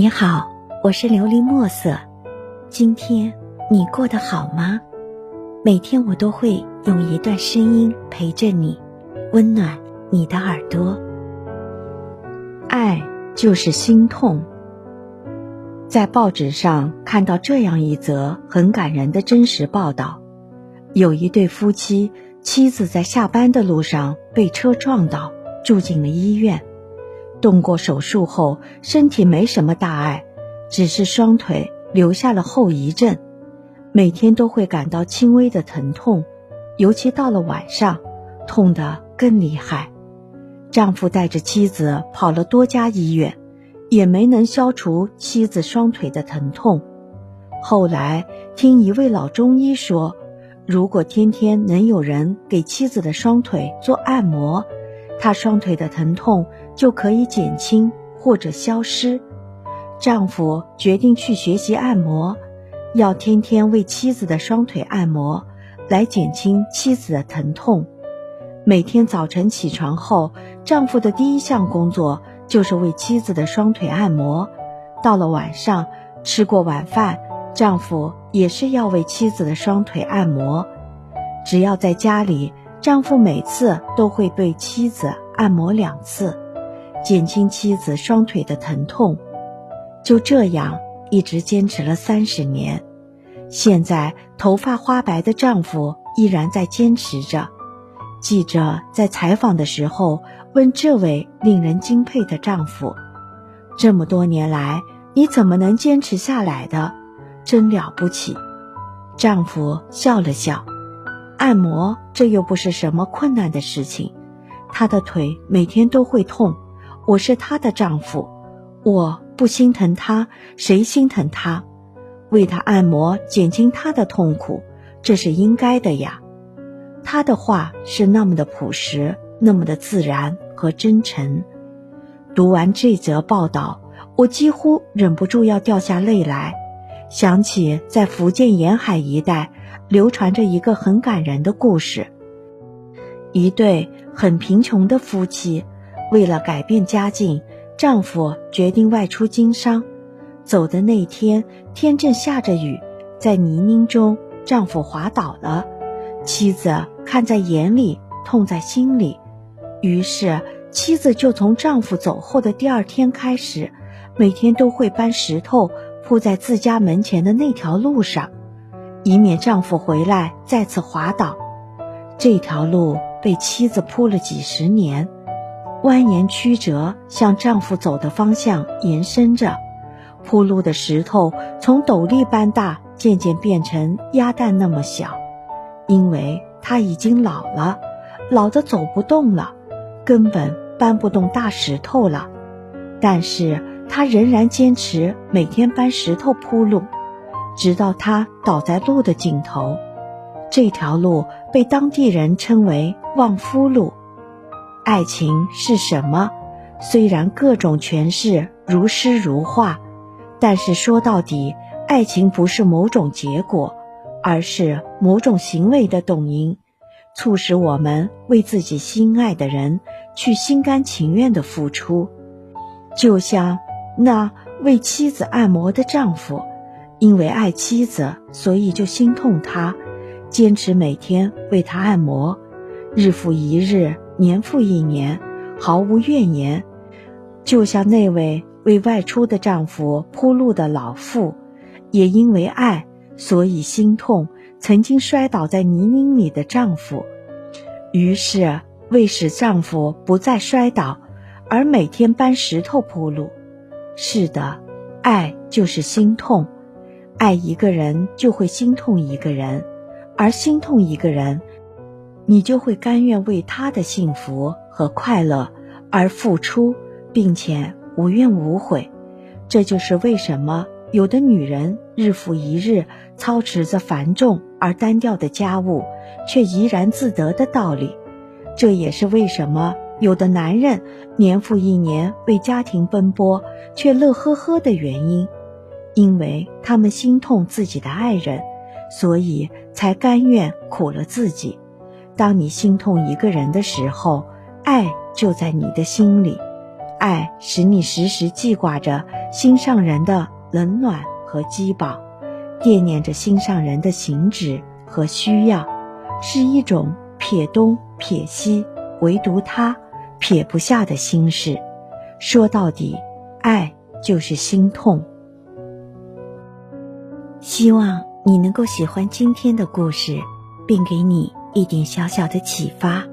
你好，我是琉璃墨色。今天你过得好吗？每天我都会用一段声音陪着你，温暖你的耳朵。爱就是心痛。在报纸上看到这样一则很感人的真实报道：有一对夫妻，妻子在下班的路上被车撞倒，住进了医院。动过手术后，身体没什么大碍，只是双腿留下了后遗症，每天都会感到轻微的疼痛，尤其到了晚上，痛得更厉害。丈夫带着妻子跑了多家医院，也没能消除妻子双腿的疼痛。后来听一位老中医说，如果天天能有人给妻子的双腿做按摩，她双腿的疼痛就可以减轻或者消失。丈夫决定去学习按摩，要天天为妻子的双腿按摩，来减轻妻子的疼痛。每天早晨起床后，丈夫的第一项工作就是为妻子的双腿按摩。到了晚上，吃过晚饭，丈夫也是要为妻子的双腿按摩。只要在家里。丈夫每次都会对妻子按摩两次，减轻妻子双腿的疼痛。就这样一直坚持了三十年。现在头发花白的丈夫依然在坚持着。记者在采访的时候问这位令人敬佩的丈夫：“这么多年来，你怎么能坚持下来的？真了不起。”丈夫笑了笑。按摩这又不是什么困难的事情，她的腿每天都会痛，我是她的丈夫，我不心疼她，谁心疼她？为她按摩，减轻她的痛苦，这是应该的呀。他的话是那么的朴实，那么的自然和真诚。读完这则报道，我几乎忍不住要掉下泪来，想起在福建沿海一带。流传着一个很感人的故事。一对很贫穷的夫妻，为了改变家境，丈夫决定外出经商。走的那天，天正下着雨，在泥泞中，丈夫滑倒了。妻子看在眼里，痛在心里，于是妻子就从丈夫走后的第二天开始，每天都会搬石头铺在自家门前的那条路上。以免丈夫回来再次滑倒，这条路被妻子铺了几十年，蜿蜒曲折，向丈夫走的方向延伸着。铺路的石头从斗笠般大，渐渐变成鸭蛋那么小，因为他已经老了，老的走不动了，根本搬不动大石头了。但是他仍然坚持每天搬石头铺路。直到他倒在路的尽头，这条路被当地人称为旺夫路。爱情是什么？虽然各种诠释如诗如画，但是说到底，爱情不是某种结果，而是某种行为的动因，促使我们为自己心爱的人去心甘情愿的付出。就像那为妻子按摩的丈夫。因为爱妻子，所以就心痛她，坚持每天为她按摩，日复一日，年复一年，毫无怨言。就像那位为外出的丈夫铺路的老妇，也因为爱，所以心痛曾经摔倒在泥泞里的丈夫，于是为使丈夫不再摔倒，而每天搬石头铺路。是的，爱就是心痛。爱一个人就会心痛一个人，而心痛一个人，你就会甘愿为他的幸福和快乐而付出，并且无怨无悔。这就是为什么有的女人日复一日操持着繁重而单调的家务，却怡然自得的道理。这也是为什么有的男人年复一年为家庭奔波，却乐呵呵的原因。因为他们心痛自己的爱人，所以才甘愿苦了自己。当你心痛一个人的时候，爱就在你的心里，爱使你时时记挂着心上人的冷暖和饥饱，惦念着心上人的行止和需要，是一种撇东撇西，唯独他撇不下的心事。说到底，爱就是心痛。希望你能够喜欢今天的故事，并给你一点小小的启发。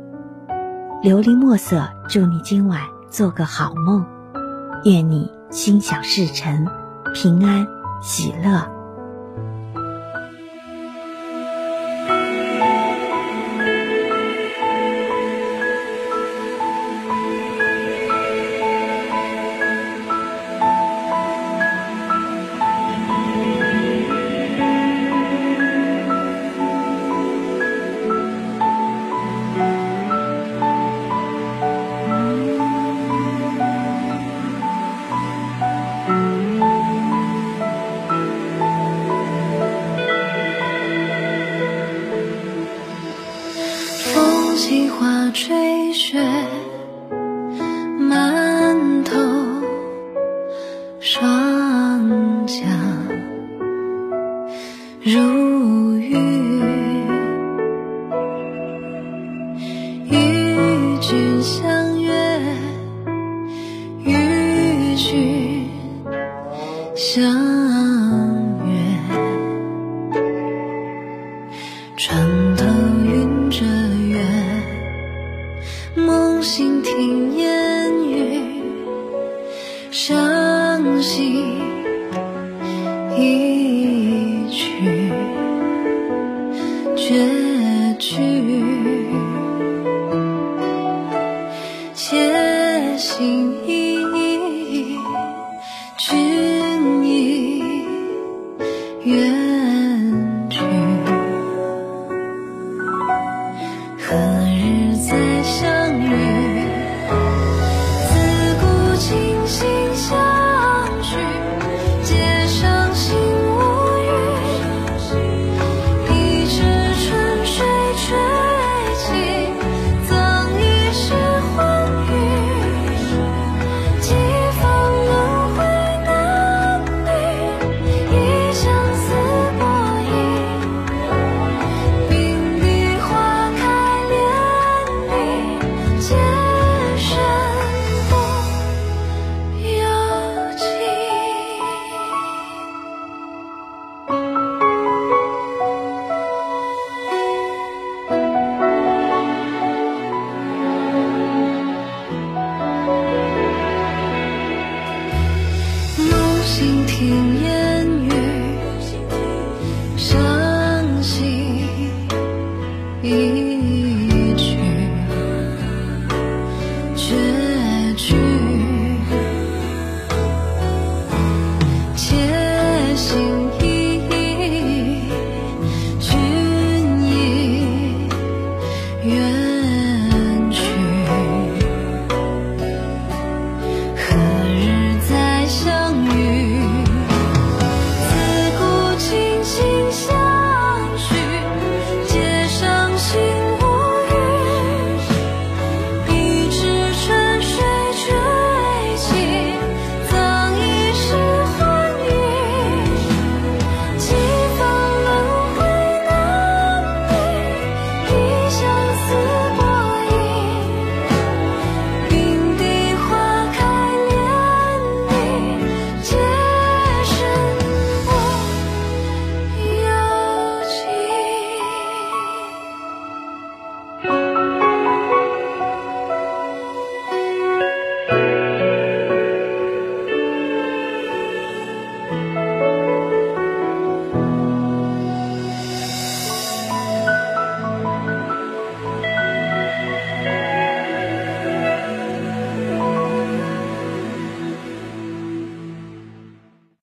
琉璃墨色，祝你今晚做个好梦，愿你心想事成，平安喜乐。相约，船头云遮月。梦醒听烟雨，伤心一曲，绝句，何日再相